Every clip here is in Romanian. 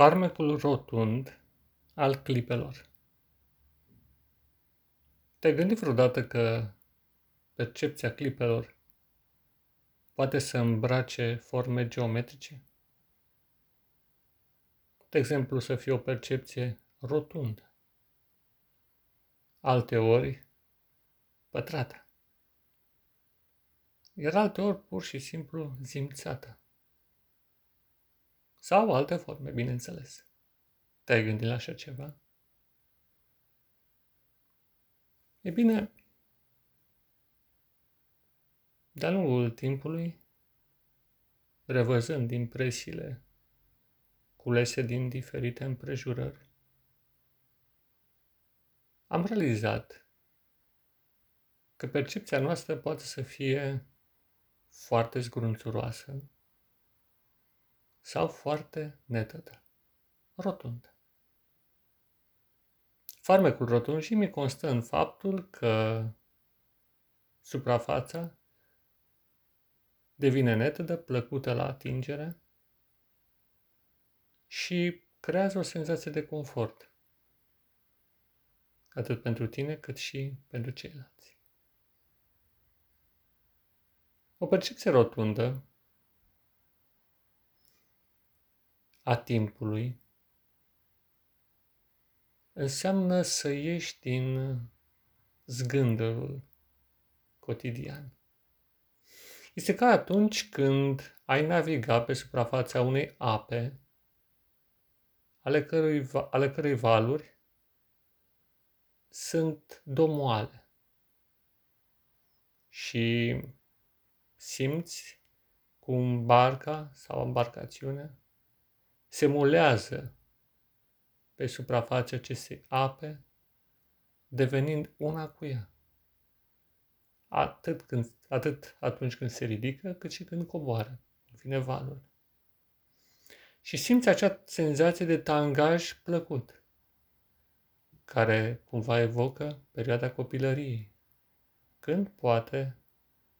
Farmecul rotund al clipelor Te-ai gândit vreodată că percepția clipelor poate să îmbrace forme geometrice? De exemplu, să fie o percepție rotundă, alte ori pătrată, iar alte ori pur și simplu zimțată. Sau alte forme, bineînțeles. Te-ai gândit la așa ceva? E bine, de-a lungul timpului, revăzând impresiile culese din diferite împrejurări, am realizat că percepția noastră poate să fie foarte zgrunțuroasă, sau foarte netedă, rotundă. Farmecul rotunjimii constă în faptul că suprafața devine netedă, plăcută la atingere și creează o senzație de confort, atât pentru tine cât și pentru ceilalți. O percepție rotundă a timpului înseamnă să ieși din zgândărul cotidian. Este ca atunci când ai naviga pe suprafața unei ape, ale cărui, ale cărui valuri sunt domoale și simți cum barca sau embarcațiunea se mulează pe suprafața acestei ape, devenind una cu ea. Atât, când, atât atunci când se ridică, cât și când coboară, vine valul. Și simți acea senzație de tangaj plăcut, care cumva evocă perioada copilăriei, când poate,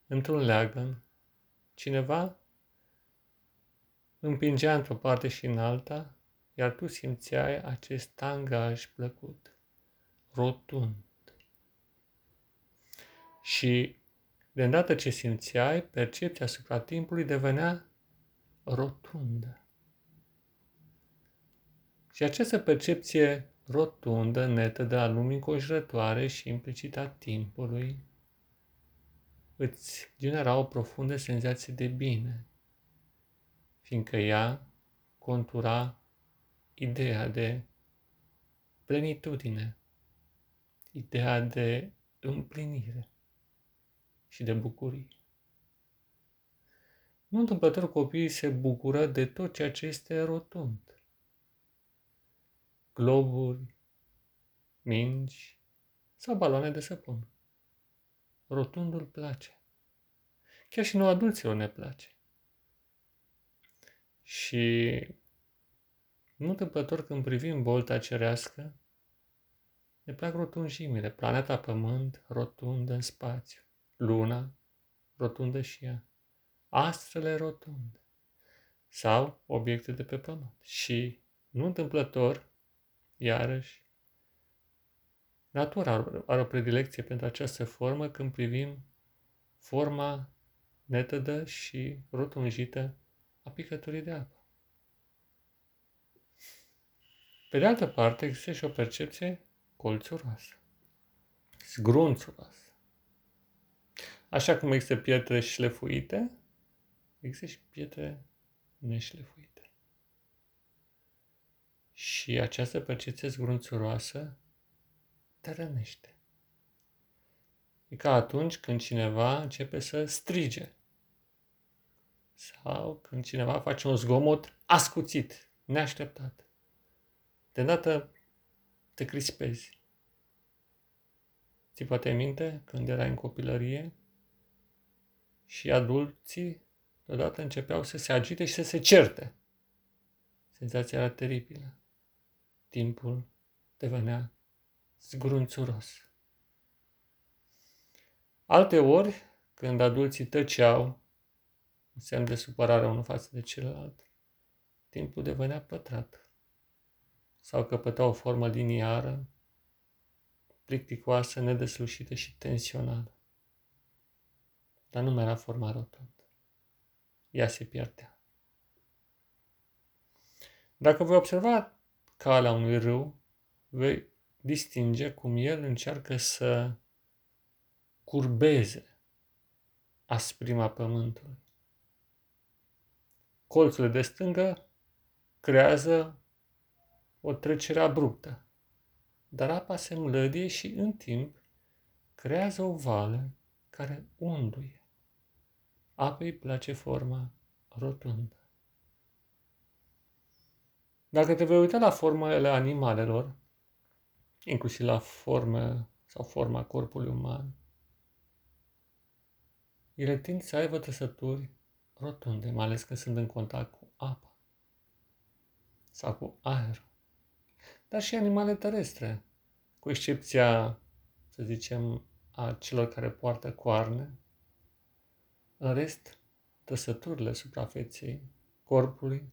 într-un leagăn, cineva împingea într-o parte și în alta, iar tu simțeai acest tangaj plăcut, rotund. Și de îndată ce simțeai, percepția asupra timpului devenea rotundă. Și această percepție rotundă, netă de a lumii înconjurătoare și implicit a timpului, îți genera o profundă senzație de bine, fiindcă ea contura ideea de plenitudine, ideea de împlinire și de bucurie. Nu întâmplător copiii se bucură de tot ceea ce este rotund. Globuri, mingi sau baloane de săpun. Rotundul place. Chiar și nouă adulților ne place. Și nu întâmplător când privim bolta cerească, ne plac rotunjimile, planeta Pământ rotundă în spațiu, luna rotundă și ea, astrele rotunde sau obiecte de pe Pământ. Și nu întâmplător, iarăși, natura are o predilecție pentru această formă când privim forma netedă și rotunjită a picăturii de apă. Pe de altă parte, există și o percepție colțuroasă, zgrunțuroasă. Așa cum există pietre șlefuite, există și pietre neșlefuite. Și această percepție zgrunțuroasă te rănește. E ca atunci când cineva începe să strige sau când cineva face un zgomot ascuțit, neașteptat. De îndată te crispezi. Ți poate minte când erai în copilărie și adulții deodată începeau să se agite și să se certe. Senzația era teribilă. Timpul devenea zgrunțuros. Alte ori, când adulții tăceau, în semn de supărare unul față de celălalt, timpul devenea pătrat, sau căpăta o formă liniară, plicticoasă, nedeslușită și tensională. Dar nu mai era forma rotundă. Ea se pierdea. Dacă voi observa calea unui râu, vei distinge cum el încearcă să curbeze asprima pământului. Colțurile de stângă creează o trecere abruptă, dar apa se mlădie și în timp creează o vale care unduie. Apei îi place forma rotundă. Dacă te vei uita la formele animalelor, inclusiv la forme sau forma corpului uman, ele tind să aibă trăsături rotunde, mai ales când sunt în contact cu apa sau cu aer. Dar și animale terestre, cu excepția, să zicem, a celor care poartă coarne, în rest, trăsăturile suprafeței corpului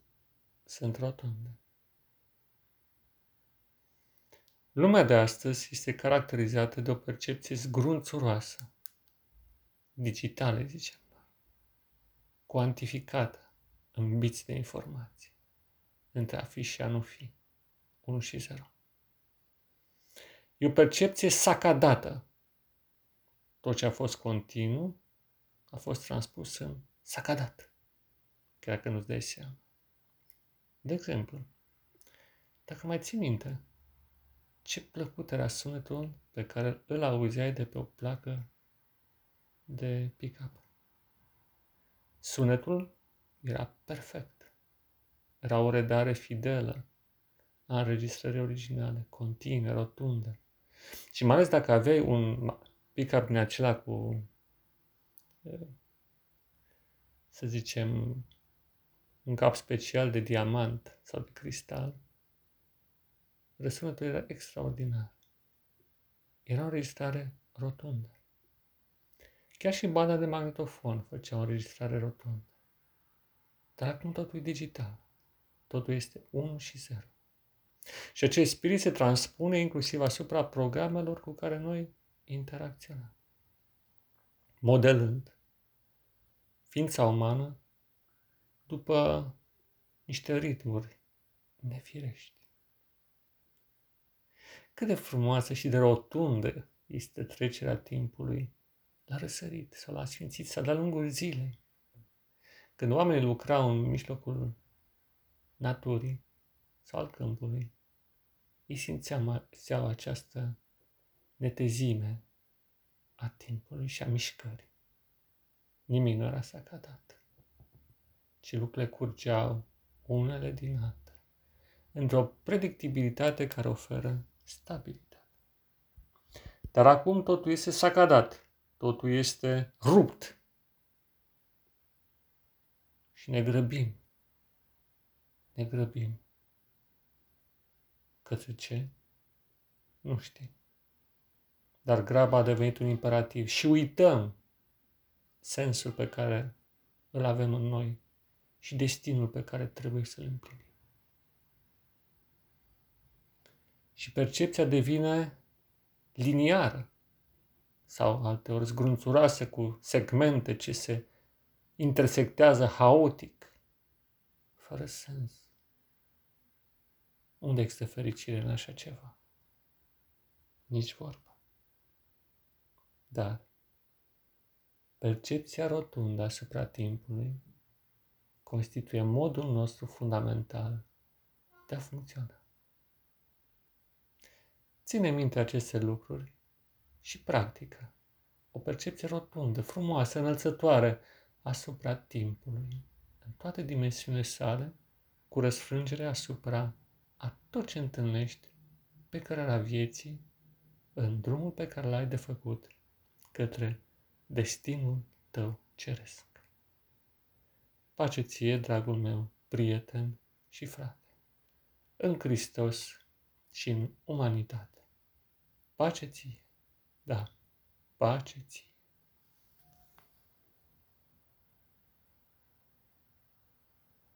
sunt rotunde. Lumea de astăzi este caracterizată de o percepție zgrunțuroasă, digitală, zicem, cuantificată în biți de informații, între a fi și a nu fi, 1 și 0. E o percepție sacadată. Tot ce a fost continuu a fost transpus în sacadat, chiar că nu-ți dai seama. De exemplu, dacă mai ții minte, ce plăcut era sunetul pe care îl auzeai de pe o placă de pick-up. Sunetul era perfect. Era o redare fidelă a înregistrării originale, continue, rotundă. Și mai ales dacă aveai un pick-up din acela cu, să zicem, un cap special de diamant sau de cristal, Răsunetul era extraordinar. Era o înregistrare rotundă. Chiar și banda de magnetofon făcea o înregistrare rotundă. Dar acum totul e digital. Totul este 1 și 0. Și acest spirit se transpune inclusiv asupra programelor cu care noi interacționăm. Modelând ființa umană după niște ritmuri nefirești. Cât de frumoasă și de rotundă este trecerea timpului la răsărit sau la sfințit sau de-a lungul zilei. Când oamenii lucrau în mijlocul naturii sau al câmpului, ei simțeau această netezime a timpului și a mișcării. Nimic nu era sacadat, ci lucrurile curgeau unele din altele, într-o predictibilitate care oferă stabilitate. Dar acum totul este sacadat, totul este rupt. Și ne grăbim. Ne grăbim. Către ce? Nu știm. Dar graba a devenit un imperativ și uităm sensul pe care îl avem în noi și destinul pe care trebuie să-l împlinim. și percepția devine liniară sau alteori zgrunțuroasă cu segmente ce se intersectează haotic, fără sens. Unde există fericire în așa ceva? Nici vorba. Dar percepția rotundă asupra timpului constituie modul nostru fundamental de a funcționa. Ține minte aceste lucruri și practică o percepție rotundă, frumoasă, înălțătoare asupra timpului, în toate dimensiunile sale, cu răsfrângere asupra a tot ce întâlnești pe cărarea vieții, în drumul pe care l-ai de făcut către destinul tău ceresc. Pace ție, dragul meu, prieten și frate, în Hristos și în umanitate. Pace ție, da, pace ție.